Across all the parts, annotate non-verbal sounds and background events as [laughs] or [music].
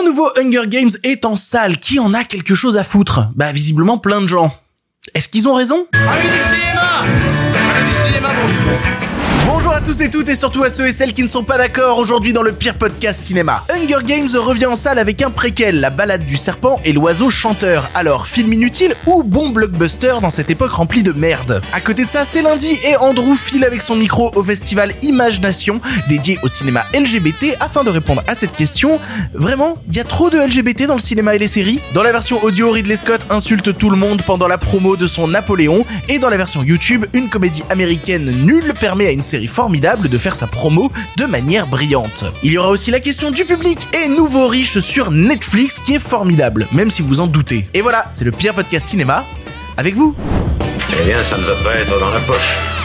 Un nouveau Hunger Games est en salle. Qui en a quelque chose à foutre? Bah visiblement plein de gens. Est-ce qu'ils ont raison? Bonjour à tous et toutes et surtout à ceux et celles qui ne sont pas d'accord aujourd'hui dans le pire podcast cinéma. Hunger Games revient en salle avec un préquel, la balade du serpent et l'oiseau chanteur. Alors, film inutile ou bon blockbuster dans cette époque remplie de merde? À côté de ça, c'est lundi et Andrew file avec son micro au festival Imagination dédié au cinéma LGBT afin de répondre à cette question. Vraiment, il y a trop de LGBT dans le cinéma et les séries? Dans la version audio, Ridley Scott insulte tout le monde pendant la promo de son Napoléon et dans la version YouTube, une comédie américaine nulle permet à une série formidable de faire sa promo de manière brillante. Il y aura aussi la question du public et nouveau riche sur Netflix qui est formidable, même si vous en doutez. Et voilà, c'est le pire podcast cinéma avec vous. Eh bien, ça ne va pas être dans la poche.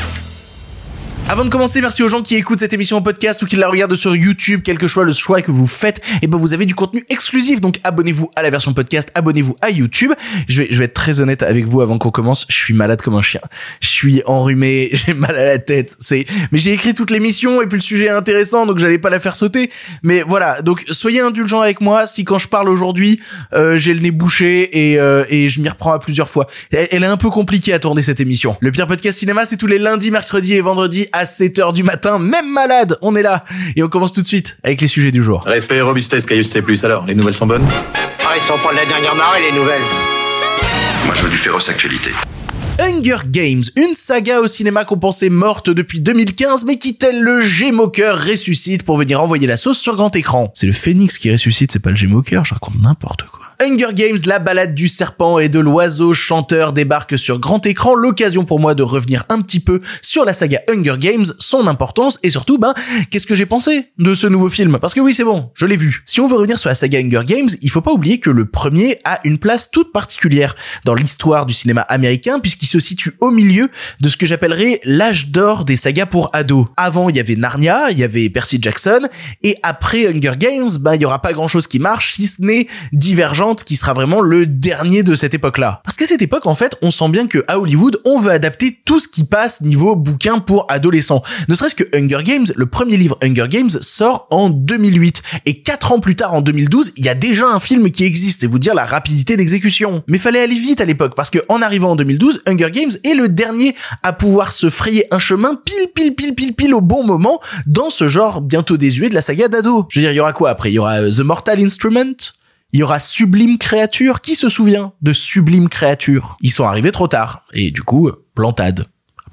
Avant de commencer, merci aux gens qui écoutent cette émission en podcast ou qui la regardent sur YouTube, quel que soit le choix que vous faites, et ben vous avez du contenu exclusif. Donc abonnez-vous à la version podcast, abonnez-vous à YouTube. Je vais, je vais être très honnête avec vous avant qu'on commence. Je suis malade comme un chien. Je suis enrhumé, [laughs] j'ai mal à la tête. C'est, mais j'ai écrit toute l'émission et puis le sujet est intéressant, donc j'allais pas la faire sauter. Mais voilà, donc soyez indulgents avec moi. Si quand je parle aujourd'hui, euh, j'ai le nez bouché et euh, et je m'y reprends à plusieurs fois. Elle est un peu compliquée à tourner cette émission. Le pire podcast cinéma, c'est tous les lundis, mercredis et vendredis à 7h du matin, même malade, on est là. Et on commence tout de suite avec les sujets du jour. Respect et robustesse, Caius C+. Alors, les nouvelles sont bonnes? Ah, ils sont pas de la dernière marée, les nouvelles Moi, je veux du féroce actualité. Hunger Games, une saga au cinéma qu'on pensait morte depuis 2015, mais qui, tel le Gémoqueur, ressuscite pour venir envoyer la sauce sur grand écran. C'est le Phénix qui ressuscite, c'est pas le Gémoqueur, je raconte n'importe quoi. Hunger Games, la balade du serpent et de l'oiseau chanteur débarque sur grand écran, l'occasion pour moi de revenir un petit peu sur la saga Hunger Games, son importance et surtout, ben, qu'est-ce que j'ai pensé de ce nouveau film? Parce que oui, c'est bon, je l'ai vu. Si on veut revenir sur la saga Hunger Games, il faut pas oublier que le premier a une place toute particulière dans l'histoire du cinéma américain puisqu'il se situe au milieu de ce que j'appellerais l'âge d'or des sagas pour ados. Avant, il y avait Narnia, il y avait Percy Jackson et après Hunger Games, ben, il y aura pas grand-chose qui marche si ce n'est Divergente qui sera vraiment le dernier de cette époque-là. Parce qu'à cette époque, en fait, on sent bien que à Hollywood, on veut adapter tout ce qui passe niveau bouquin pour adolescents. Ne serait-ce que Hunger Games, le premier livre Hunger Games sort en 2008 et quatre ans plus tard, en 2012, il y a déjà un film qui existe. C'est vous dire la rapidité d'exécution. Mais fallait aller vite à l'époque parce que en arrivant en 2012, Hunger Games est le dernier à pouvoir se frayer un chemin pile pile pile pile pile au bon moment dans ce genre bientôt désuet de la saga d'ado. Je veux dire, il y aura quoi après? Il y aura euh, The Mortal Instrument? Il y aura Sublime Créature? Qui se souvient de Sublime Créature? Ils sont arrivés trop tard. Et du coup, plantade.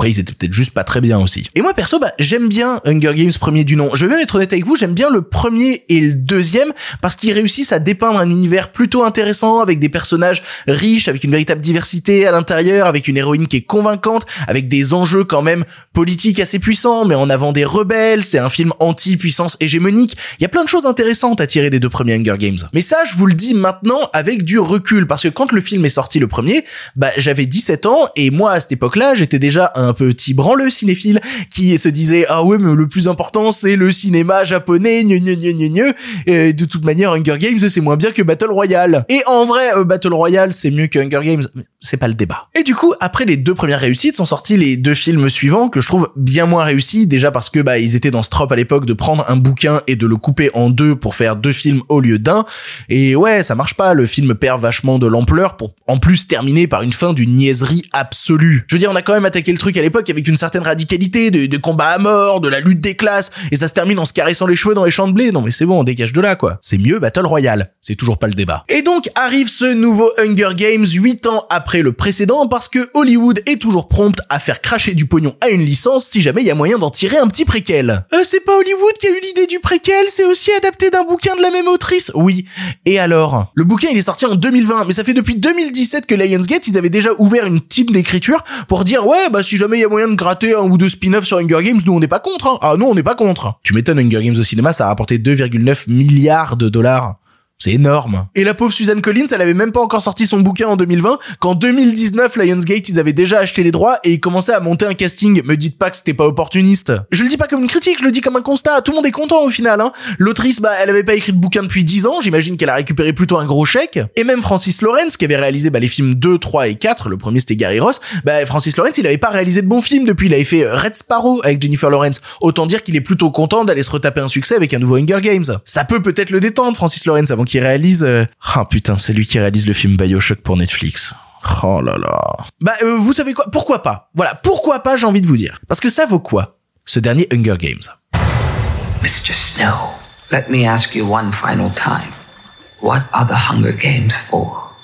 Après, ils étaient peut-être juste pas très bien aussi. Et moi, perso, bah, j'aime bien Hunger Games premier du nom. Je vais même être honnête avec vous, j'aime bien le premier et le deuxième parce qu'ils réussissent à dépeindre un univers plutôt intéressant avec des personnages riches, avec une véritable diversité à l'intérieur, avec une héroïne qui est convaincante, avec des enjeux quand même politiques assez puissants, mais en avant des rebelles. C'est un film anti-puissance hégémonique. Il y a plein de choses intéressantes à tirer des deux premiers Hunger Games. Mais ça, je vous le dis maintenant avec du recul parce que quand le film est sorti le premier, bah, j'avais 17 ans et moi, à cette époque-là, j'étais déjà un petit branleux cinéphile qui se disait ah ouais mais le plus important c'est le cinéma japonais gne gne gne gne et de toute manière Hunger Games c'est moins bien que Battle Royale. Et en vrai euh, Battle Royale c'est mieux que Hunger Games. C'est pas le débat. Et du coup après les deux premières réussites sont sortis les deux films suivants que je trouve bien moins réussis. Déjà parce que bah ils étaient dans ce trope à l'époque de prendre un bouquin et de le couper en deux pour faire deux films au lieu d'un. Et ouais ça marche pas. Le film perd vachement de l'ampleur pour en plus terminer par une fin d'une niaiserie absolue. Je veux dire on a quand même attaqué le truc à l'époque avec une certaine radicalité, de, de combats à mort, de la lutte des classes, et ça se termine en se caressant les cheveux dans les champs de blé. Non mais c'est bon, on dégage de là quoi. C'est mieux Battle Royale. C'est toujours pas le débat. Et donc arrive ce nouveau Hunger Games 8 ans après le précédent parce que Hollywood est toujours prompte à faire cracher du pognon à une licence si jamais il y a moyen d'en tirer un petit préquel. Euh, c'est pas Hollywood qui a eu l'idée du préquel, c'est aussi adapté d'un bouquin de la même autrice. Oui. Et alors? Le bouquin il est sorti en 2020, mais ça fait depuis 2017 que Lionsgate ils avaient déjà ouvert une team d'écriture pour dire ouais bah si jamais il y a moyen de gratter un ou deux spin-offs sur Hunger Games, nous on n'est pas contre. Hein. Ah non, on n'est pas contre. Tu m'étonnes, Hunger Games au cinéma, ça a rapporté 2,9 milliards de dollars. C'est énorme. Et la pauvre Suzanne Collins, elle avait même pas encore sorti son bouquin en 2020, qu'en 2019, Lionsgate, ils avaient déjà acheté les droits et ils commençaient à monter un casting. Me dites pas que c'était pas opportuniste. Je le dis pas comme une critique, je le dis comme un constat. Tout le monde est content au final, hein. L'autrice, bah, elle avait pas écrit de bouquin depuis 10 ans, j'imagine qu'elle a récupéré plutôt un gros chèque. Et même Francis Lawrence, qui avait réalisé, bah, les films 2, 3 et 4, le premier c'était Gary Ross, bah, Francis Lawrence, il avait pas réalisé de bons films depuis, il avait fait Red Sparrow avec Jennifer Lawrence. Autant dire qu'il est plutôt content d'aller se retaper un succès avec un nouveau Hunger Games. Ça peut peut-être le détendre, Francis Lawrence, avant qu'il qui réalise... Ah putain, c'est lui qui réalise le film Bioshock pour Netflix. Oh là là. Bah, euh, vous savez quoi? Pourquoi pas? Voilà, pourquoi pas, j'ai envie de vous dire. Parce que ça vaut quoi? Ce dernier Hunger Games. Mr. Snow, let me ask you one final time. What are the Hunger Games for?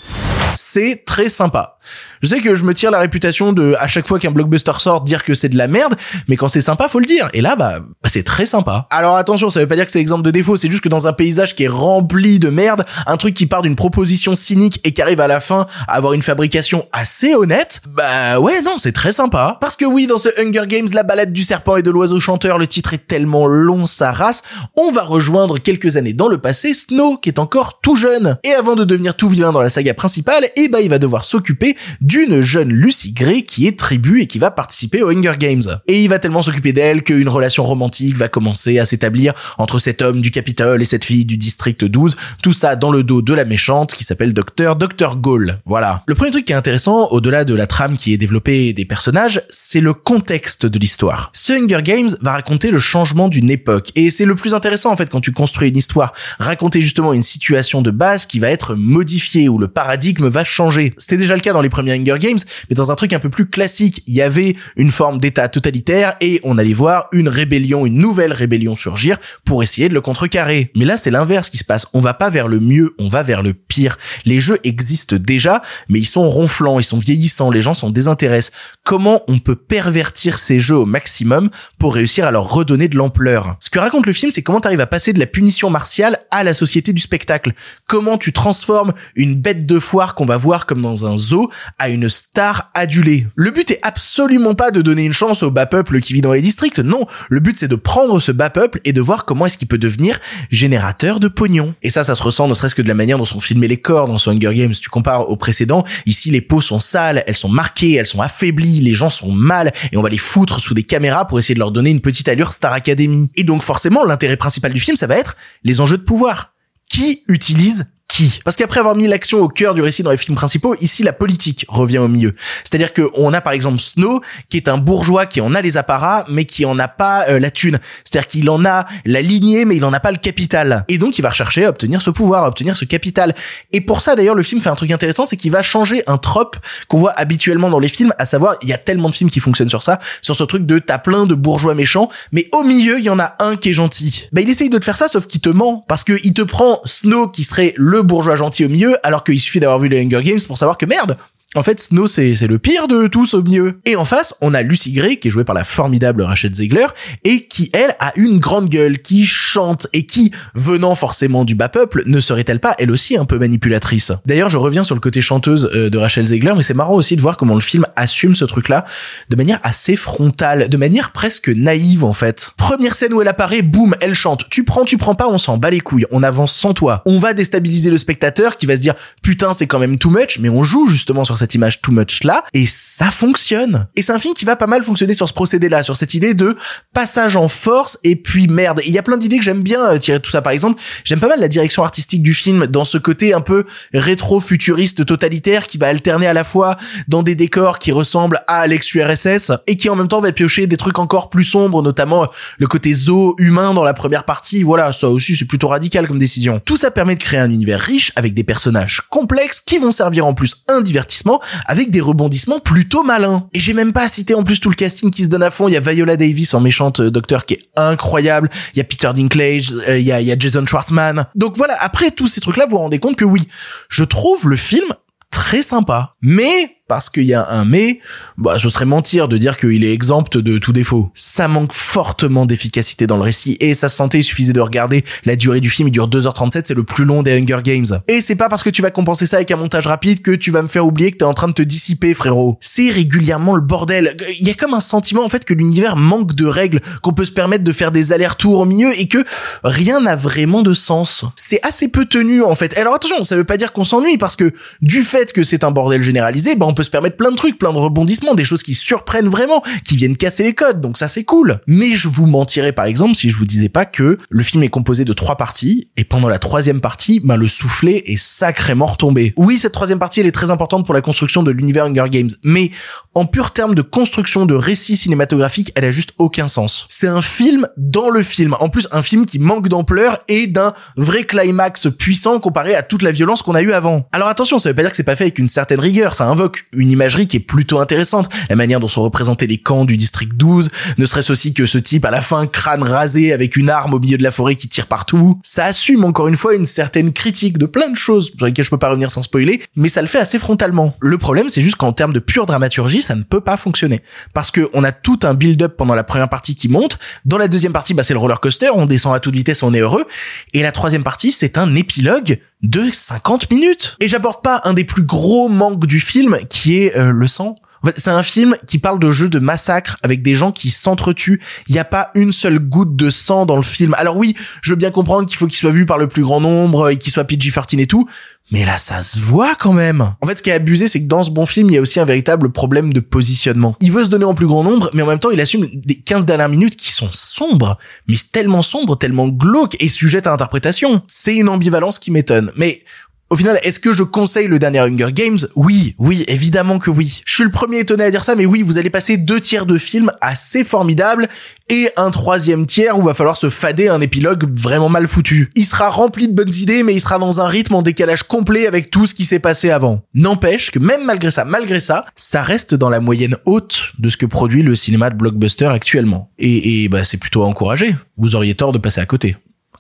C'est très sympa. Je sais que je me tire la réputation de, à chaque fois qu'un blockbuster sort, dire que c'est de la merde, mais quand c'est sympa, faut le dire. Et là, bah, c'est très sympa. Alors attention, ça veut pas dire que c'est exemple de défaut, c'est juste que dans un paysage qui est rempli de merde, un truc qui part d'une proposition cynique et qui arrive à la fin à avoir une fabrication assez honnête, bah ouais, non, c'est très sympa. Parce que oui, dans ce Hunger Games, la balade du serpent et de l'oiseau chanteur, le titre est tellement long, sa race, on va rejoindre quelques années dans le passé Snow, qui est encore tout jeune. Et avant de devenir tout vilain dans la saga principale, eh bah, il va devoir s'occuper d'une jeune Lucy Gray qui est tribu et qui va participer aux Hunger Games. Et il va tellement s'occuper d'elle qu'une relation romantique va commencer à s'établir entre cet homme du Capitole et cette fille du district 12, tout ça dans le dos de la méchante qui s'appelle Docteur Dr Gaulle. Voilà. Le premier truc qui est intéressant, au-delà de la trame qui est développée des personnages, c'est le contexte de l'histoire. Ce Hunger Games va raconter le changement d'une époque, et c'est le plus intéressant en fait quand tu construis une histoire, raconter justement une situation de base qui va être modifiée, où le paradigme va changer. C'était déjà le cas dans les premiers Mais dans un truc un peu plus classique, il y avait une forme d'état totalitaire et on allait voir une rébellion, une nouvelle rébellion surgir pour essayer de le contrecarrer. Mais là, c'est l'inverse qui se passe. On va pas vers le mieux, on va vers le pire. Les jeux existent déjà, mais ils sont ronflants, ils sont vieillissants, les gens s'en désintéressent. Comment on peut pervertir ces jeux au maximum pour réussir à leur redonner de l'ampleur? Ce que raconte le film, c'est comment tu arrives à passer de la punition martiale à la société du spectacle. Comment tu transformes une bête de foire qu'on va voir comme dans un zoo à une star adulée. Le but est absolument pas de donner une chance au bas peuple qui vit dans les districts, non. Le but c'est de prendre ce bas peuple et de voir comment est-ce qu'il peut devenir générateur de pognon. Et ça, ça se ressent ne serait-ce que de la manière dont sont filmés les corps dans ce Hunger Games. Tu compares au précédent, ici les peaux sont sales, elles sont marquées, elles sont affaiblies, les gens sont mal et on va les foutre sous des caméras pour essayer de leur donner une petite allure Star Academy. Et donc forcément, l'intérêt principal du film, ça va être les enjeux de pouvoir. Qui utilise qui? Parce qu'après avoir mis l'action au cœur du récit dans les films principaux, ici la politique revient au milieu. C'est-à-dire que on a par exemple Snow, qui est un bourgeois qui en a les apparats, mais qui en a pas euh, la thune. C'est-à-dire qu'il en a la lignée, mais il en a pas le capital. Et donc il va rechercher à obtenir ce pouvoir, à obtenir ce capital. Et pour ça d'ailleurs, le film fait un truc intéressant, c'est qu'il va changer un trope qu'on voit habituellement dans les films, à savoir il y a tellement de films qui fonctionnent sur ça, sur ce truc de t'as plein de bourgeois méchants, mais au milieu il y en a un qui est gentil. Bah il essaye de te faire ça, sauf qu'il te ment, parce que il te prend Snow qui serait le bourgeois gentil au milieu, alors qu'il suffit d'avoir vu les Hunger Games pour savoir que merde, en fait, Snow, c'est, le pire de tous au milieu. Et en face, on a Lucy Gray, qui est jouée par la formidable Rachel Zegler, et qui, elle, a une grande gueule, qui chante, et qui, venant forcément du bas peuple, ne serait-elle pas, elle aussi, un peu manipulatrice. D'ailleurs, je reviens sur le côté chanteuse euh, de Rachel Zegler, mais c'est marrant aussi de voir comment le film assume ce truc-là, de manière assez frontale, de manière presque naïve, en fait. Première scène où elle apparaît, boum, elle chante. Tu prends, tu prends pas, on s'en bat les couilles. On avance sans toi. On va déstabiliser le spectateur qui va se dire, putain, c'est quand même too much, mais on joue justement sur cette image too much là et ça fonctionne. Et c'est un film qui va pas mal fonctionner sur ce procédé là, sur cette idée de passage en force et puis merde. Il y a plein d'idées que j'aime bien euh, tirer tout ça par exemple. J'aime pas mal la direction artistique du film dans ce côté un peu rétro-futuriste totalitaire qui va alterner à la fois dans des décors qui ressemblent à l'ex-URSS et qui en même temps va piocher des trucs encore plus sombres, notamment le côté zoo humain dans la première partie. Voilà, ça aussi c'est plutôt radical comme décision. Tout ça permet de créer un univers riche avec des personnages complexes qui vont servir en plus un divertissement avec des rebondissements plutôt malins. Et j'ai même pas cité en plus tout le casting qui se donne à fond. Il y a Viola Davis en méchante euh, docteur qui est incroyable. Il y a Peter Dinklage, euh, il y a, y a Jason Schwartzman. Donc voilà, après tous ces trucs-là, vous vous rendez compte que oui, je trouve le film très sympa. Mais parce qu'il y a un mais, bah, ce serait mentir de dire qu'il est exempt de tout défaut. Ça manque fortement d'efficacité dans le récit et se sentait, il suffisait de regarder la durée du film, il dure 2h37, c'est le plus long des Hunger Games. Et c'est pas parce que tu vas compenser ça avec un montage rapide que tu vas me faire oublier que t'es en train de te dissiper, frérot. C'est régulièrement le bordel. Il y a comme un sentiment, en fait, que l'univers manque de règles, qu'on peut se permettre de faire des allers-retours au milieu et que rien n'a vraiment de sens. C'est assez peu tenu, en fait. Alors attention, ça veut pas dire qu'on s'ennuie parce que du fait que c'est un bordel généralisé, on peut se permettre plein de trucs, plein de rebondissements, des choses qui surprennent vraiment, qui viennent casser les codes, donc ça c'est cool. Mais je vous mentirais par exemple si je vous disais pas que le film est composé de trois parties, et pendant la troisième partie, bah, le soufflet est sacrément retombé. Oui, cette troisième partie, elle est très importante pour la construction de l'univers Hunger Games, mais en pur terme de construction de récit cinématographique, elle a juste aucun sens. C'est un film dans le film. En plus, un film qui manque d'ampleur et d'un vrai climax puissant comparé à toute la violence qu'on a eu avant. Alors attention, ça veut pas dire que c'est pas fait avec une certaine rigueur, ça invoque une imagerie qui est plutôt intéressante. La manière dont sont représentés les camps du district 12, ne serait-ce aussi que ce type à la fin crâne rasé avec une arme au milieu de la forêt qui tire partout. Ça assume encore une fois une certaine critique de plein de choses sur lesquelles je peux pas revenir sans spoiler, mais ça le fait assez frontalement. Le problème, c'est juste qu'en termes de pure dramaturgie, ça ne peut pas fonctionner. Parce que on a tout un build-up pendant la première partie qui monte. Dans la deuxième partie, bah, c'est le roller coaster. On descend à toute vitesse, on est heureux. Et la troisième partie, c'est un épilogue de 50 minutes. Et j'apporte pas un des plus gros manques du film, qui est euh, le sang. En fait, c'est un film qui parle de jeux de massacre avec des gens qui s'entretuent. Il n'y a pas une seule goutte de sang dans le film. Alors oui, je veux bien comprendre qu'il faut qu'il soit vu par le plus grand nombre et qu'il soit PG-13 et tout. Mais là, ça se voit quand même. En fait, ce qui est abusé, c'est que dans ce bon film, il y a aussi un véritable problème de positionnement. Il veut se donner en plus grand nombre, mais en même temps, il assume des 15 dernières minutes qui sont sombres, mais tellement sombres, tellement glauques et sujettes à interprétation. C'est une ambivalence qui m'étonne. Mais au final, est-ce que je conseille le dernier Hunger Games? Oui, oui, évidemment que oui. Je suis le premier étonné à dire ça, mais oui, vous allez passer deux tiers de film assez formidables et un troisième tiers où va falloir se fader un épilogue vraiment mal foutu. Il sera rempli de bonnes idées, mais il sera dans un rythme en décalage complet avec tout ce qui s'est passé avant. N'empêche que même malgré ça, malgré ça, ça reste dans la moyenne haute de ce que produit le cinéma de blockbuster actuellement. Et, et bah, c'est plutôt encouragé. Vous auriez tort de passer à côté.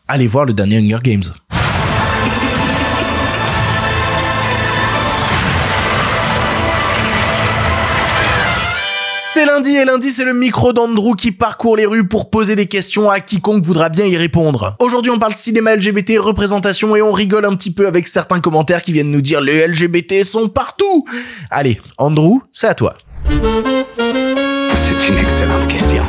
Allez voir le dernier Hunger Games. C'est lundi et lundi c'est le micro d'Andrew qui parcourt les rues pour poser des questions à quiconque voudra bien y répondre. Aujourd'hui on parle cinéma LGBT, représentation et on rigole un petit peu avec certains commentaires qui viennent nous dire les LGBT sont partout. Allez, Andrew, c'est à toi. C'est une excellente question.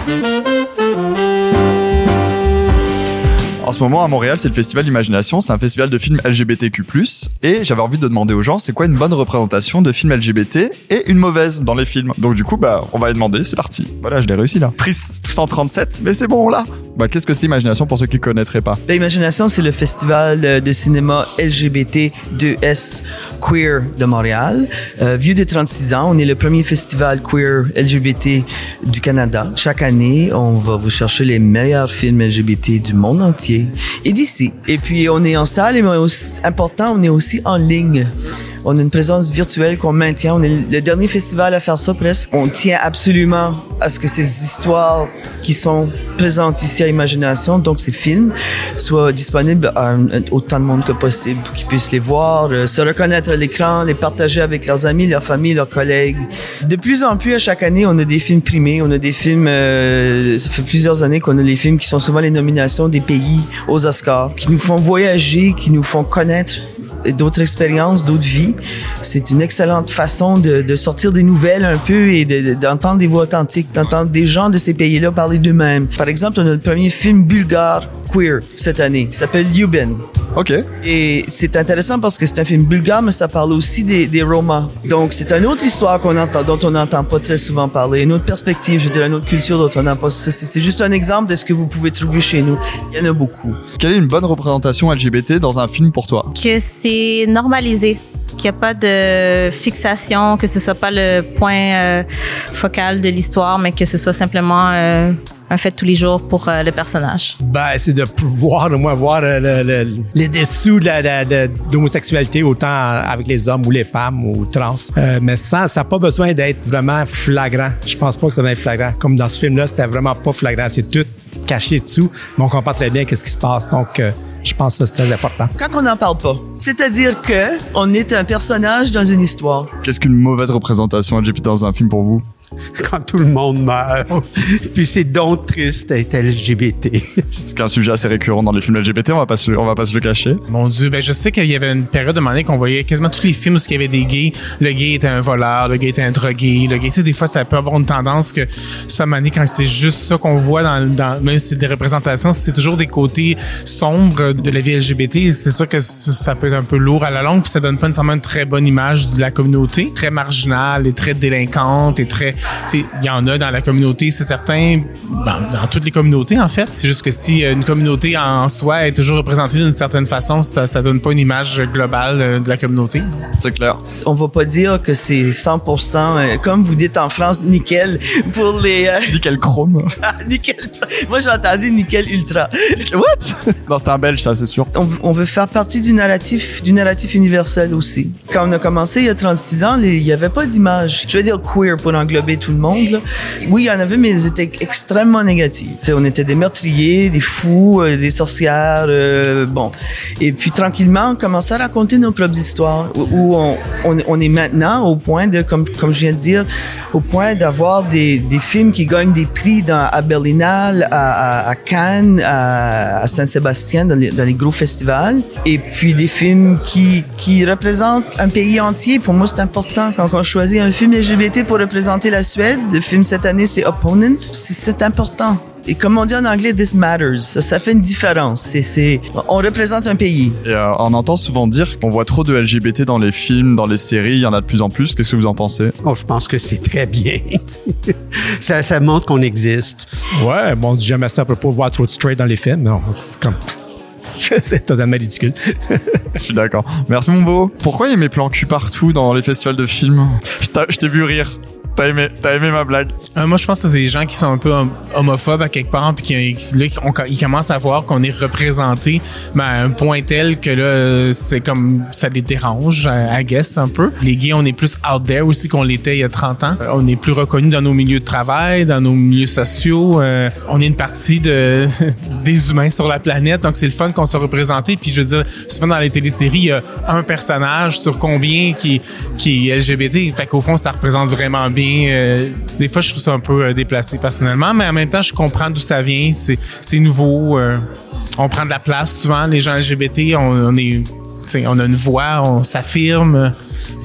En ce moment, à Montréal, c'est le Festival d'Imagination. C'est un festival de films LGBTQ+. Et j'avais envie de demander aux gens, c'est quoi une bonne représentation de films LGBT et une mauvaise dans les films? Donc du coup, bah, on va y demander. C'est parti. Voilà, je l'ai réussi là. Triste 137, mais c'est bon là. Bah, qu'est-ce que c'est Imagination pour ceux qui connaîtraient pas? L'Imagination, c'est le festival euh, de cinéma LGBT 2S queer de Montréal. Euh, vieux de 36 ans, on est le premier festival queer LGBT du Canada. Chaque année, on va vous chercher les meilleurs films LGBT du monde entier et d'ici. Et puis, on est en salle, mais aussi important, on est aussi en ligne. On a une présence virtuelle qu'on maintient. On est le dernier festival à faire ça presque. On tient absolument à ce que ces histoires qui sont présentes ici à Imagination, donc ces films, soient disponibles à un- autant de monde que possible pour qu'ils puissent les voir, euh, se reconnaître à l'écran, les partager avec leurs amis, leurs familles, leurs collègues. De plus en plus, à chaque année, on a des films primés, on a des films, euh, ça fait plusieurs années qu'on a les films qui sont souvent les nominations des pays aux Oscars, qui nous font voyager, qui nous font connaître d'autres expériences, d'autres vies. C'est une excellente façon de, de sortir des nouvelles un peu et de- de- d'entendre des voix authentiques, d'entendre des gens de ces pays-là parler d'eux-mêmes. Par exemple, on a le premier film bulgare queer cette année. Il s'appelle Lubin. Ok. Et c'est intéressant parce que c'est un film bulgare, mais ça parle aussi des, des Romas. Donc, c'est une autre histoire qu'on entend, dont on n'entend pas très souvent parler, une autre perspective, je dirais, une autre culture dont on n'a pas. C'est c'est juste un exemple de ce que vous pouvez trouver chez nous. Il y en a beaucoup. Quelle est une bonne représentation LGBT dans un film pour toi? Que c'est normalisé qu'il n'y a pas de fixation, que ce soit pas le point euh, focal de l'histoire, mais que ce soit simplement euh, un fait tous les jours pour euh, le personnage. Ben, c'est de pouvoir au moins voir le- le- le- les dessous de d'homosexualité, autant avec les hommes ou les femmes ou trans. Mais ça, ça n'a pas besoin d'être vraiment flagrant. Je pense pas que ça va être flagrant. Comme dans ce film-là, c'était vraiment pas flagrant. C'est tout caché dessous, mais on comprend très bien qu'est-ce qui se passe. Donc, je pense que ça, c'est très important. Quand on n'en parle pas. C'est-à-dire que on est un personnage dans une histoire. Qu'est-ce qu'une mauvaise représentation LGBT dans un film pour vous? [laughs] Quand tout le monde meurt, [laughs] puis c'est donc triste d'être LGBT. [laughs] C'est un sujet assez récurrent dans les films LGBT, on va pas se, on va pas se le cacher. Mon Dieu, ben je sais qu'il y avait une période de moment qu'on voyait quasiment tous les films où il y avait des gays. Le gay était un voleur, le gay était un drogué, le gay, tu sais, des fois ça peut avoir une tendance que ça mané quand c'est juste ça qu'on voit dans, dans même si c'est des représentations, c'est toujours des côtés sombres de la vie LGBT, c'est sûr que ça peut être un peu lourd à la longue, puis ça donne pas nécessairement une très bonne image de la communauté, très marginale et très délinquante et très, tu sais, il y en a dans la communauté, c'est certain, dans, dans toutes les communautés en fait. C'est juste que si euh, une communauté en soi est toujours représentée d'une certaine façon, ça, ça donne pas une image globale euh, de la communauté. C'est clair. On va pas dire que c'est 100%, euh, comme vous dites en France, nickel pour les... euh, Nickel chrome. [laughs] nickel. Moi, j'ai entendu nickel ultra. What? Non, c'était un On, veut faire partie du narratif, du narratif universel aussi. Quand on a commencé il y a 36 ans, il y avait pas d'image. Je veux dire queer pour englober tout le monde. là. Oui, il y en avait, mais ils étaient extrêmement négatifs. On était des meurtriers, des fous, euh, des sorcières, euh, bon. Et puis tranquillement, on commençait à raconter nos propres histoires, où, on, est maintenant au point de, comme, je viens de dire, au point d'avoir des, films qui gagnent des prix à Berlinale, à Cannes, à, à Saint-Sébastien, dans les, dans les gros festivals. Et puis des films qui, qui représentent un pays entier. Pour moi, c'est important. Quand on choisit un film LGBT pour représenter la Suède, le film cette année, c'est Opponent. C'est- important. Et comme on dit en anglais, this matters. Ça, ça fait une différence. C'est, c'est, on représente un pays. Et euh, on entend souvent dire qu'on voit trop de LGBT dans les films, dans les séries, il y en a de plus en plus. Qu'est-ce que vous en pensez? Oh, je pense que c'est très bien. [laughs] ça, ça montre qu'on existe. Ouais, bon, on dit jamais ça à propos de voir trop de straight dans les films. Non, comme... [laughs] c'est totalement ridicule. Je suis d'accord. Merci mon beau. Pourquoi il y a mes plans cul partout dans les festivals de films? Je t'ai- je t'ai vu rire. T'as aimé, t'as aimé ma blague? Euh, moi, je pense que c'est des gens qui sont un peu hom- homophobes à quelque part, puis qui, là, ils commencent à voir qu'on est représenté ben, à un point tel que là, euh, c'est comme ça les dérange, I I guess, un peu. Les gays, on est plus out there aussi qu'on l'était il y a 30 ans. Euh, On est plus reconnus dans nos milieux de travail, dans nos milieux sociaux. Euh, on est une partie de [laughs] des humains sur la planète, donc c'est le fun qu'on soit représenté. Puis je veux dire, souvent dans les téléséries, il y a un personnage sur combien qui, qui est LGBT. Fait qu'au fond, ça représente vraiment bien. Euh, des fois, je trouve ça un peu euh, déplacé personnellement, mais en même temps, je comprends d'où ça vient. C'est, nouveau. euh, on prend de la place souvent, les gens LGBT. On, on est, on a une voix, on s'affirme.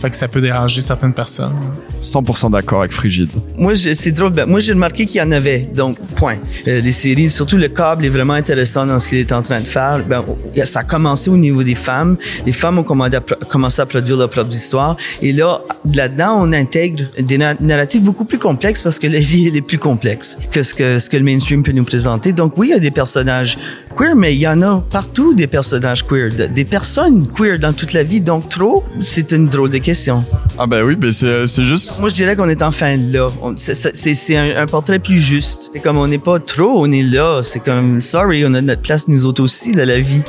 Fait que ça peut déranger certaines personnes. 100% d'accord avec Frigide. Moi, c'est drôle. Ben, moi, j'ai remarqué qu'il y en avait. Donc, point. Euh, les séries, surtout le câble est vraiment intéressant dans ce qu'il est en train de faire. Ben, ça a commencé au niveau des femmes. Les femmes ont commandé à pro- commencé à produire leurs propres histoires. Et là, là-dedans, on intègre des na- narratifs beaucoup plus complexes parce que la vie, elle est plus complexe que ce que, ce que le mainstream peut nous présenter. Donc, oui, il y a des personnages queer, mais il y en a partout des personnages queer, de- des personnes queer dans toute la vie. Donc, trop, c'est une drôle de question. Ah bah oui, mais c'est c'est juste... Moi, je dirais qu'on est enfin là. C'est- un, un portrait plus juste. C'est comme on n'est pas trop, on est là. C'est comme, sorry, on a notre place nous autres aussi dans la vie.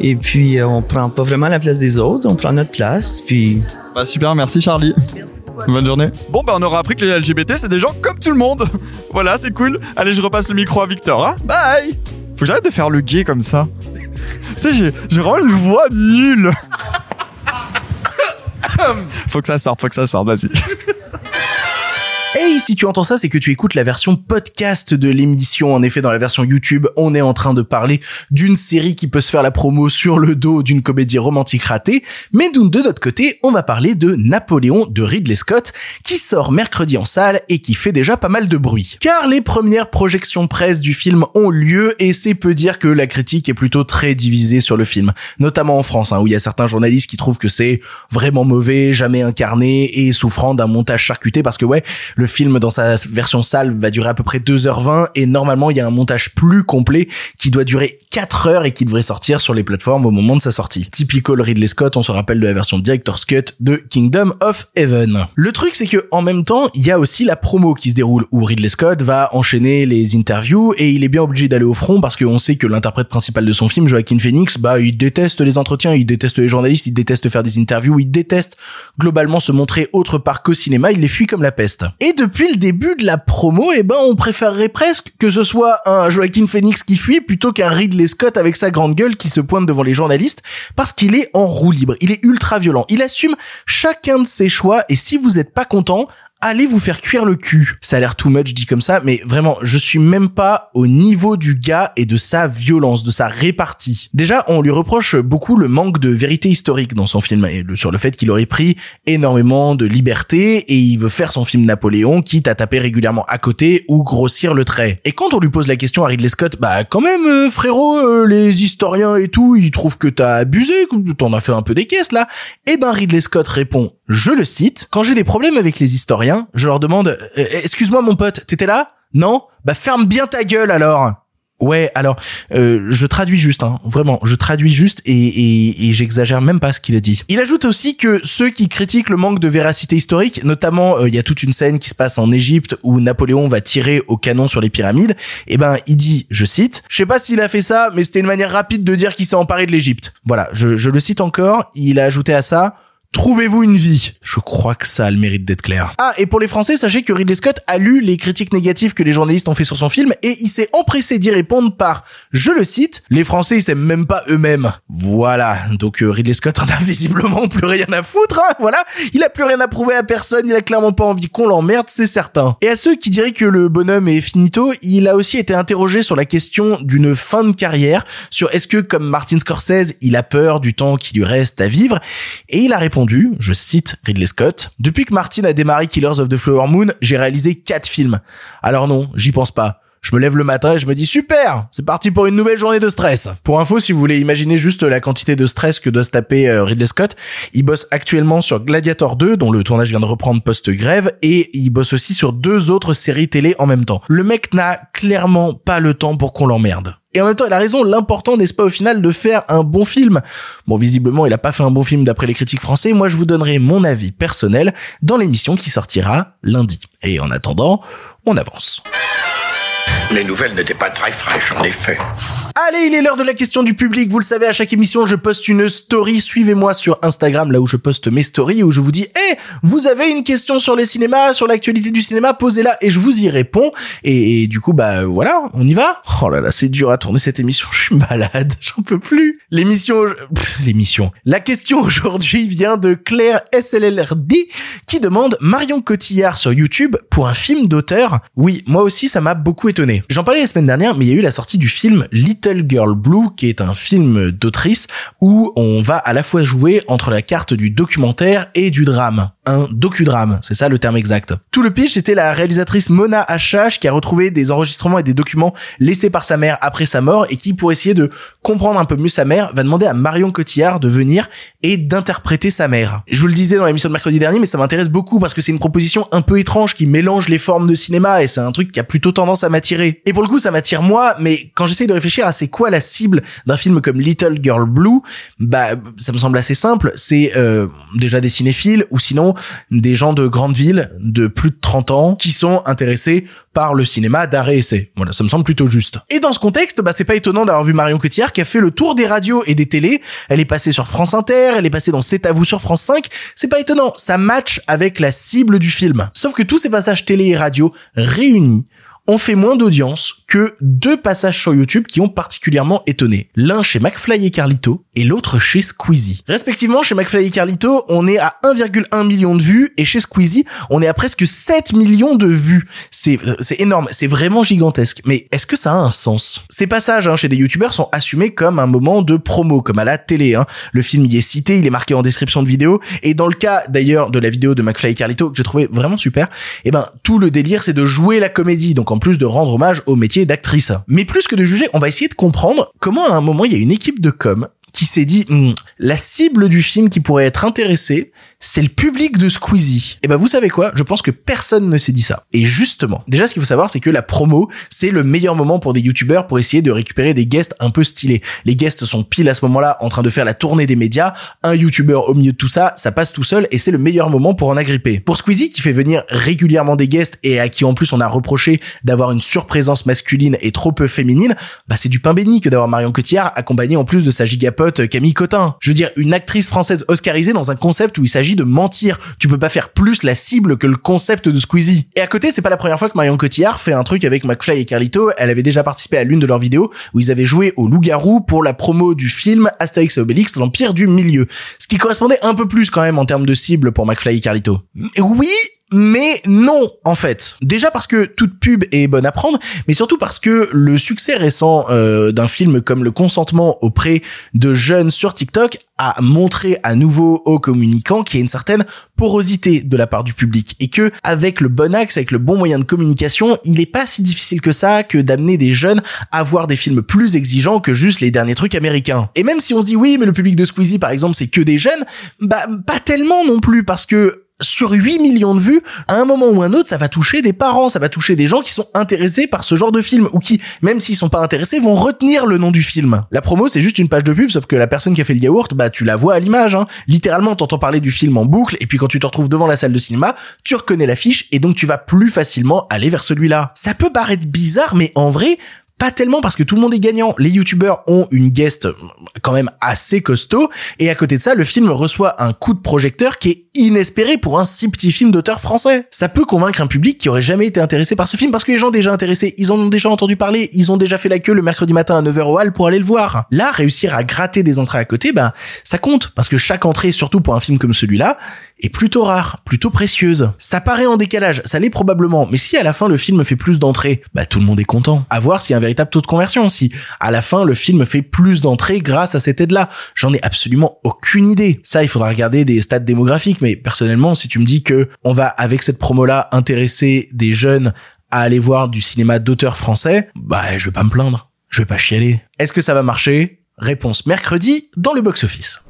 Et puis, euh, on prend pas vraiment la place des autres, on prend notre place. Puis, Bah super, merci Charlie. Bonne journée. Bon bah on aura appris que les LGBT c'est des gens comme tout le monde. [laughs] voilà, c'est cool. Allez, je repasse le micro à Victor. Hein Bye Faut que j'arrête de faire le gay comme ça. [laughs] tu sais, j'ai vraiment une voix nulle. [laughs] faut que ça sorte, faut que ça sorte, vas-y. [laughs] Hey, si tu entends ça, c'est que tu écoutes la version podcast de l'émission. En effet, dans la version YouTube, on est en train de parler d'une série qui peut se faire la promo sur le dos d'une comédie romantique ratée. Mais de notre côté, on va parler de Napoléon de Ridley Scott, qui sort mercredi en salle et qui fait déjà pas mal de bruit. Car les premières projections presse du film ont lieu et c'est peu dire que la critique est plutôt très divisée sur le film. Notamment en France, hein, où il y a certains journalistes qui trouvent que c'est vraiment mauvais, jamais incarné et souffrant d'un montage charcuté parce que ouais, le film dans sa version salle va durer à peu près 2h20 et normalement il y a un montage plus complet qui doit durer 4 heures et qui devrait sortir sur les plateformes au moment de sa sortie. Typical Ridley Scott, on se rappelle de la version Director's Cut de Kingdom of Heaven. Le truc c'est que en même temps, il y a aussi la promo qui se déroule où Ridley Scott va enchaîner les interviews et il est bien obligé d'aller au front parce qu'on sait que l'interprète principal de son film, Joaquin Phoenix, bah il déteste les entretiens, il déteste les journalistes, il déteste faire des interviews, il déteste globalement se montrer autre part qu'au cinéma, il les fuit comme la peste. Depuis le début de la promo, eh ben, on préférerait presque que ce soit un Joaquin Phoenix qui fuit plutôt qu'un Ridley Scott avec sa grande gueule qui se pointe devant les journalistes parce qu'il est en roue libre. Il est ultra violent. Il assume chacun de ses choix et si vous êtes pas content, allez vous faire cuire le cul. Ça a l'air too much dit comme ça, mais vraiment, je suis même pas au niveau du gars et de sa violence, de sa répartie. Déjà, on lui reproche beaucoup le manque de vérité historique dans son film et sur le fait qu'il aurait pris énormément de liberté et il veut faire son film Napoléon quitte à taper régulièrement à côté ou grossir le trait. Et quand on lui pose la question à Ridley Scott, bah quand même euh, frérot, euh, les historiens et tout, ils trouvent que t'as abusé, que t'en as fait un peu des caisses là. Et ben Ridley Scott répond, je le cite, quand j'ai des problèmes avec les historiens, je leur demande, Euh, excuse-moi mon pote, t'étais là? Non? Bah ferme bien ta gueule alors. Ouais, alors euh, je traduis juste, hein, vraiment, je traduis juste et, j'exagère même pas ce qu'il a dit. Il ajoute aussi que ceux qui critiquent le manque de véracité historique, notamment euh, il y a toute une scène qui se passe en Égypte où Napoléon va tirer au canon sur les pyramides, et ben il dit, je cite, je sais pas s'il a fait ça, mais c'était une manière rapide de dire qu'il s'est emparé de l'Égypte. Voilà, je, je le cite encore, il a ajouté à ça. Trouvez-vous une vie? Je crois que ça a le mérite d'être clair. Ah, et pour les Français, sachez que Ridley Scott a lu les critiques négatives que les journalistes ont fait sur son film et il s'est empressé d'y répondre par, je le cite, les Français ils s'aiment même pas eux-mêmes. Voilà. Donc euh, Ridley Scott en a [laughs] visiblement plus rien à foutre, hein, voilà. Il a plus rien à prouver à personne, il a clairement pas envie qu'on l'emmerde, c'est certain. Et à ceux qui diraient que le bonhomme est finito, il a aussi été interrogé sur la question d'une fin de carrière, sur est-ce que comme Martin Scorsese, il a peur du temps qui lui reste à vivre, et il a répondu, je cite Ridley Scott, depuis que Martin a démarré Killers of the Flower Moon, j'ai réalisé quatre films. Alors non, j'y pense pas. Je me lève le matin et je me dis super, c'est parti pour une nouvelle journée de stress. Pour info, si vous voulez imaginer juste la quantité de stress que doit se taper euh, Ridley Scott, il bosse actuellement sur Gladiator 2, dont le tournage vient de reprendre post-grève, et il bosse aussi sur deux autres séries télé en même temps. Le mec n'a clairement pas le temps pour qu'on l'emmerde. Et en même temps, il a raison, l'important n'est-ce pas au final de faire un bon film. Bon, visiblement, il a pas fait un bon film d'après les critiques français. Moi, je vous donnerai mon avis personnel dans l'émission qui sortira lundi. Et en attendant, on avance. Les nouvelles n'étaient pas très fraîches, en effet. Allez, il est l'heure de la question du public. Vous le savez, à chaque émission, je poste une story. Suivez-moi sur Instagram, là où je poste mes stories, où je vous dis, eh, vous avez une question sur les cinémas, sur l'actualité du cinéma, posez-la et je vous y réponds. Et, du coup, bah voilà, on y va. Oh là là, c'est dur à tourner cette émission. [laughs] Je suis malade, j'en peux plus. L'émission, l'émission. La question aujourd'hui vient de Claire SLLRD qui demande Marion Cotillard sur YouTube pour un film d'auteur. Oui, moi aussi, ça m'a beaucoup étonné. J'en parlais la semaine dernière, mais il y a eu la sortie du film Little Girl Blue, qui est un film d'autrice où on va à la fois jouer entre la carte du documentaire et du drame. Un docudrame, c'est ça le terme exact. Tout le pitch, c'était la réalisatrice Mona Achache qui a retrouvé des enregistrements et des documents laissés par sa mère après sa mort et qui, pour essayer de comprendre un peu mieux sa mère, va demander à Marion Cotillard de venir et d'interpréter sa mère. Je vous le disais dans l'émission de mercredi dernier, mais ça m'intéresse beaucoup parce que c'est une proposition un peu étrange qui mélange les formes de cinéma et c'est un truc qui a plutôt tendance à m'attirer. Et pour le coup, ça m'attire moi, mais quand j'essaye de réfléchir à c'est quoi la cible d'un film comme Little Girl Blue, bah ça me semble assez simple. C'est euh, déjà des cinéphiles ou sinon des gens de grandes villes de plus de 30 ans qui sont intéressés par le cinéma d'art et essai. Voilà, ça me semble plutôt juste. Et dans ce contexte, bah c'est pas étonnant d'avoir vu Marion Cotillard qui a fait le tour des radios et des télés. Elle est passée sur France Inter, elle est passée dans C'est à vous sur France 5. C'est pas étonnant, ça match avec la cible du film. Sauf que tous ces passages télé et radio réunis ont fait moins d'audience que deux passages sur YouTube qui ont particulièrement étonné. L'un chez McFly et Carlito et l'autre chez Squeezie. Respectivement, chez McFly et Carlito, on est à 1,1 million de vues et chez Squeezie, on est à presque 7 millions de vues. C'est euh, c'est énorme, c'est vraiment gigantesque. Mais est-ce que ça a un sens? Ces passages hein, chez des youtubeurs sont assumés comme un moment de promo, comme à la télé. Hein. Le film y est cité, il est marqué en description de vidéo. Et dans le cas d'ailleurs de la vidéo de McFly et Carlito que j'ai trouvé vraiment super, eh ben tout le délire c'est de jouer la comédie. Donc en plus de rendre hommage au métier d'actrice. Mais plus que de juger, on va essayer de comprendre comment à un moment il y a une équipe de com qui s'est dit Hmm, la cible du film qui pourrait être intéressée, c'est le public de Squeezie. Et ben vous savez quoi? Je pense que personne ne s'est dit ça. Et justement, déjà ce qu'il faut savoir c'est que la promo, c'est le meilleur moment pour des youtubeurs pour essayer de récupérer des guests un peu stylés. Les guests sont pile à ce moment-là en train de faire la tournée des médias, un youtubeur au milieu de tout ça, ça passe tout seul et c'est le meilleur moment pour en agripper. Pour Squeezie qui fait venir régulièrement des guests et à qui en plus on a reproché d'avoir une surprésence masculine et trop peu féminine, bah c'est du pain béni que d'avoir Marion Cotillard accompagnée en plus de sa gigapote Camille Cotin. Je veux dire, une actrice française oscarisée dans un concept où il s'agit de mentir. Tu peux pas faire plus la cible que le concept de Squeezie. Et à côté, c'est pas la première fois que Marion Cotillard fait un truc avec McFly et Carlito. Elle avait déjà participé à l'une de leurs vidéos où ils avaient joué au loup-garou pour la promo du film Astérix et Obélix, l'Empire du Milieu. Ce qui correspondait un peu plus quand même en termes de cible pour McFly et Carlito. Mais oui, mais non, en fait. Déjà parce que toute pub est bonne à prendre, mais surtout parce que le succès récent euh, d'un film comme Le Consentement auprès de jeunes sur TikTok a montré à nouveau aux communicants qu'il y a une certaine porosité de la part du public et que avec le bon axe, avec le bon moyen de communication, il est pas si difficile que ça que d'amener des jeunes à voir des films plus exigeants que juste les derniers trucs américains. Et même si on se dit oui, mais le public de Squeezie par exemple, c'est que des jeunes, bah pas tellement non plus parce que sur 8 millions de vues, à un moment ou un autre, ça va toucher des parents, ça va toucher des gens qui sont intéressés par ce genre de film ou qui, même s'ils sont pas intéressés, vont retenir le nom du film. La promo, c'est juste une page de pub, sauf que la personne qui a fait le yaourt, bah tu la vois à l'image. Hein. Littéralement, t'entends parler du film en boucle, et puis quand tu te retrouves devant la salle de cinéma, tu reconnais l'affiche, et donc tu vas plus facilement aller vers celui-là. Ça peut paraître bizarre, mais en vrai, pas tellement parce que tout le monde est gagnant. Les youtubeurs ont une guest quand même assez costaud et à côté de ça, le film reçoit un coup de projecteur qui est inespéré pour un si petit film d'auteur français. Ça peut convaincre un public qui aurait jamais été intéressé par ce film parce que les gens déjà intéressés, ils en ont déjà entendu parler, ils ont déjà fait la queue le mercredi matin à 9h au hall pour aller le voir. Là, réussir à gratter des entrées à côté, ben, ça compte parce que chaque entrée, surtout pour un film comme celui-là, est plutôt rare, plutôt précieuse. Ça paraît en décalage, ça l'est probablement, mais si à la fin le film fait plus d'entrées, bah tout le monde est content. À voir s'il y a un véritable taux de conversion, si à la fin le film fait plus d'entrées grâce à cette aide-là. J'en ai absolument aucune idée. Ça, il faudra regarder des stats démographiques, mais personnellement, si tu me dis que on va avec cette promo-là intéresser des jeunes à aller voir du cinéma d'auteur français, bah je vais pas me plaindre. Je vais pas chialer. Est-ce que ça va marcher? Réponse mercredi dans le box-office.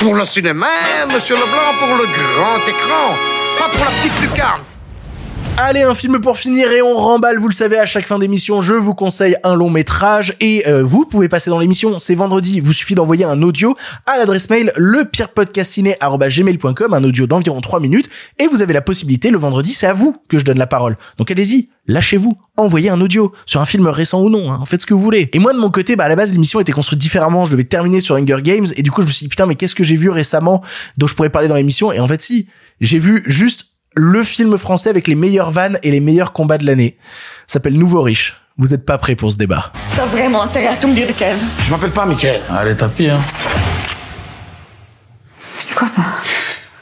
Pour le cinéma, monsieur Leblanc, pour le grand écran, pas pour la petite lucarne. Allez, un film pour finir et on remballe, vous le savez, à chaque fin d'émission, je vous conseille un long métrage et euh, vous pouvez passer dans l'émission, c'est vendredi, vous suffit d'envoyer un audio à l'adresse mail lepirepodcastiné.gmail.com, un audio d'environ 3 minutes et vous avez la possibilité, le vendredi, c'est à vous que je donne la parole. Donc allez-y, lâchez-vous, envoyez un audio sur un film récent ou non, hein, faites ce que vous voulez. Et moi de mon côté, bah à la base l'émission était construite différemment, je devais terminer sur Hunger Games et du coup je me suis dit putain mais qu'est-ce que j'ai vu récemment dont je pourrais parler dans l'émission? Et en fait si, j'ai vu juste le film français avec les meilleures vannes et les meilleurs combats de l'année. Ça s'appelle Nouveau Riche. Vous êtes pas prêts pour ce débat. T'as vraiment intérêt à tout me dire, Michael. Je m'appelle pas Michael. Allez, tapis, hein. C'est quoi ça?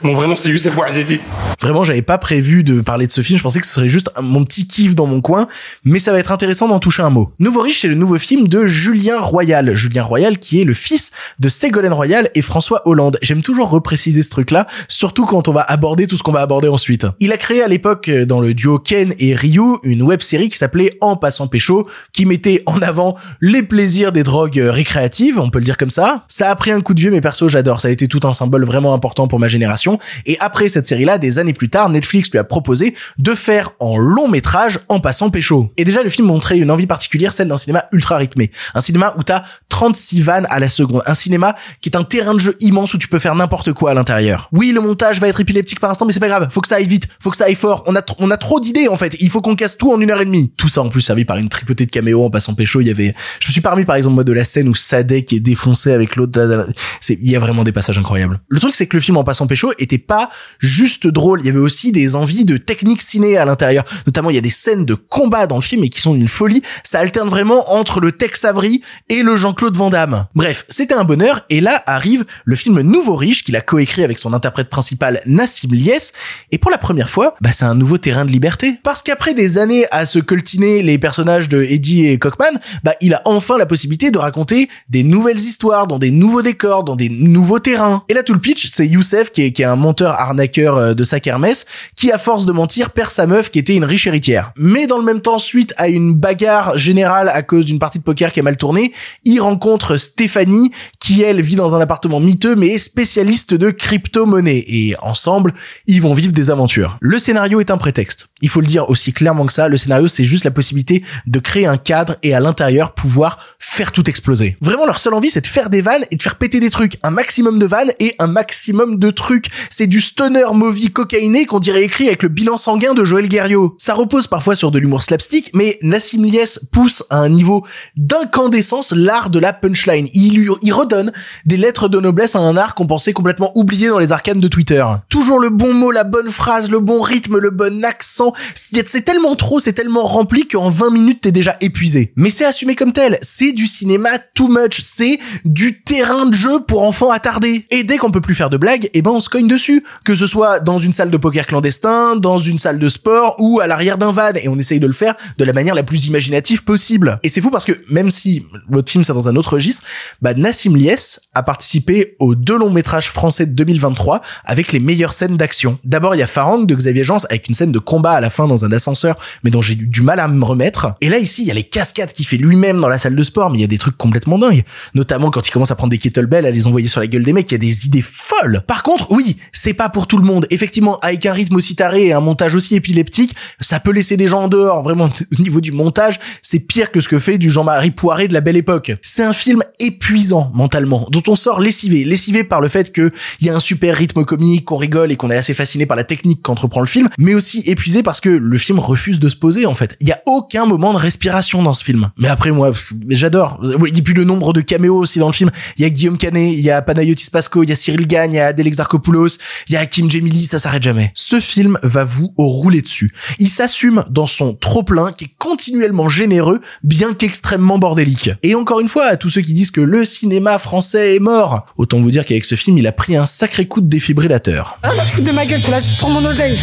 Mon vrai nom, c'est Youssef Bouazizi. Vraiment, j'avais pas prévu de parler de ce film. Je pensais que ce serait juste mon petit kiff dans mon coin, mais ça va être intéressant d'en toucher un mot. Nouveau riche, c'est le nouveau film de Julien Royal. Julien Royal, qui est le fils de Ségolène Royal et François Hollande. J'aime toujours repréciser ce truc-là, surtout quand on va aborder tout ce qu'on va aborder ensuite. Il a créé à l'époque, euh, dans le duo Ken et Ryu, une web série qui s'appelait En passant pécho, qui mettait en avant les plaisirs des drogues euh, récréatives, on peut le dire comme ça. Ça a pris un coup de vieux, mais perso, j'adore. Ça a été tout un symbole vraiment important pour ma génération. Et après cette série-là, des années plus tard, Netflix lui a proposé de faire en long métrage en passant pécho. Et déjà, le film montrait une envie particulière, celle d'un cinéma ultra rythmé. Un cinéma où t'as 36 vannes à la seconde. Un cinéma qui est un terrain de jeu immense où tu peux faire n'importe quoi à l'intérieur. Oui, le montage va être épileptique par instant, mais c'est pas grave. Faut que ça aille vite. Faut que ça aille fort. On a, on a trop d'idées, en fait. Il faut qu'on casse tout en une heure et demie. Tout ça, en plus, servi par une tripotée de caméos en passant pécho. Il y avait, je me suis parmi, par exemple, moi, de la scène où Sadek est défoncé avec l'autre. Il y a vraiment des passages incroyables. Le truc, c'est que le film en passant pécho était pas juste drôle. Il y avait aussi des envies de technique ciné à l'intérieur. Notamment, il y a des scènes de combat dans le film et qui sont d'une folie. Ça alterne vraiment entre le Tex Avery et le Jean-Claude Van Damme. Bref, c'était un bonheur. Et là arrive le film Nouveau Riche qu'il a coécrit avec son interprète principal Nassim Lies. Et pour la première fois, bah, c'est un nouveau terrain de liberté. Parce qu'après des années à se coltiner les personnages de Eddie et Cockman, bah, il a enfin la possibilité de raconter des nouvelles histoires dans des nouveaux décors, dans des nouveaux terrains. Et là, tout le pitch, c'est Youssef qui est, qui est un monteur arnaqueur euh, de sa kermesse qui, à force de mentir, perd sa meuf qui était une riche héritière. Mais dans le même temps, suite à une bagarre générale à cause d'une partie de poker qui a mal tourné, il rencontre Stéphanie qui, elle, vit dans un appartement miteux mais est spécialiste de crypto-monnaie. Et ensemble, ils vont vivre des aventures. Le scénario est un prétexte. Il faut le dire aussi clairement que ça, le scénario, c'est juste la possibilité de créer un cadre et à l'intérieur pouvoir faire tout exploser. Vraiment, leur seule envie, c'est de faire des vannes et de faire péter des trucs. Un maximum de vannes et un maximum de trucs. C'est du stoner movie cocaïné qu'on dirait écrit avec le bilan sanguin de Joël Guerriot. Ça repose parfois sur de l'humour slapstick, mais Nassim Lies pousse à un niveau d'incandescence l'art de la punchline. Il, lui- il redonne des lettres de noblesse à un art qu'on pensait complètement oublié dans les arcanes de Twitter. Toujours le bon mot, la bonne phrase, le bon rythme, le bon accent. C'est tellement trop, c'est tellement rempli qu'en 20 minutes t'es déjà épuisé. Mais c'est assumé comme tel. C'est du cinéma too much. C'est du terrain de jeu pour enfants attardés. Et dès qu'on peut plus faire de blagues, eh ben on se cogne dessus. Que ce soit dans une salle de poker clandestin, dans une salle de sport ou à l'arrière d'un van et on essaye de le faire de la manière la plus imaginative possible. Et c'est fou parce que même si l'autre film c'est dans un autre registre, bah Nassim Lies a participé aux deux longs métrages français de 2023 avec les meilleures scènes d'action. D'abord il y a Farang de Xavier Jean avec une scène de combat à la fin dans un ascenseur mais dont j'ai du mal à me remettre. Et là ici il y a les cascades qu'il fait lui-même dans la salle de sport mais il y a des trucs complètement dingues. Notamment quand il commence à prendre des kettlebells, à les envoyer sur la gueule des mecs, il y a des idées folles. Par contre, oui, c'est pas pour tout le monde. Effectivement, avec un rythme aussi taré et un montage aussi épileptique, ça peut laisser des gens en dehors. Vraiment, [laughs] au niveau du montage, c'est pire que ce que fait du Jean-Marie Poiré de la belle époque. C'est un film épuisant mentalement, on sort lessivé. Lessivé par le fait que il y a un super rythme comique, qu'on rigole et qu'on est assez fasciné par la technique qu'entreprend le film, mais aussi épuisé parce que le film refuse de se poser, en fait. Il y a aucun moment de respiration dans ce film. Mais après, moi, j'adore. Et puis le nombre de caméos aussi dans le film. Il y a Guillaume Canet, il y a Panayotis Pasco, il y a Cyril Gagne, il y a Adèle Exarchopoulos, il y a Hakim Jemili, ça s'arrête jamais. Ce film va vous rouler dessus. Il s'assume dans son trop-plein qui est continuellement généreux, bien qu'extrêmement bordélique. Et encore une fois, à tous ceux qui disent que le cinéma français est mort, autant vous dire qu'avec ce film, il a pris un sacré coup de défibrillateur. Ah, de ma gueule, là, je prends mon oseille.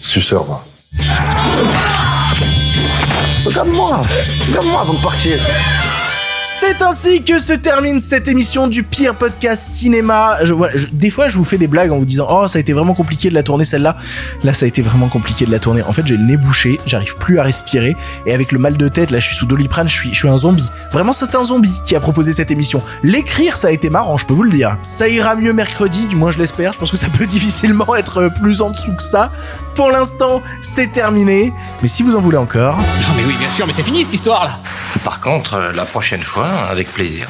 Suceur, va. Regarde-moi. Regarde-moi avant de partir. C'est ainsi que se termine cette émission du pire podcast cinéma. Des fois, je vous fais des blagues en vous disant Oh, ça a été vraiment compliqué de la tourner celle-là. Là, ça a été vraiment compliqué de la tourner. En fait, j'ai le nez bouché, j'arrive plus à respirer. Et avec le mal de tête, là, je suis sous doliprane, je suis, je suis un zombie. Vraiment, c'est un zombie qui a proposé cette émission. L'écrire, ça a été marrant, je peux vous le dire. Ça ira mieux mercredi, du moins je l'espère. Je pense que ça peut [laughs] difficilement être plus en dessous que ça. Pour l'instant, c'est terminé. Mais si vous en voulez encore. Non mais oui, bien sûr, mais c'est fini cette histoire là. Par contre, euh, la prochaine fois, avec plaisir.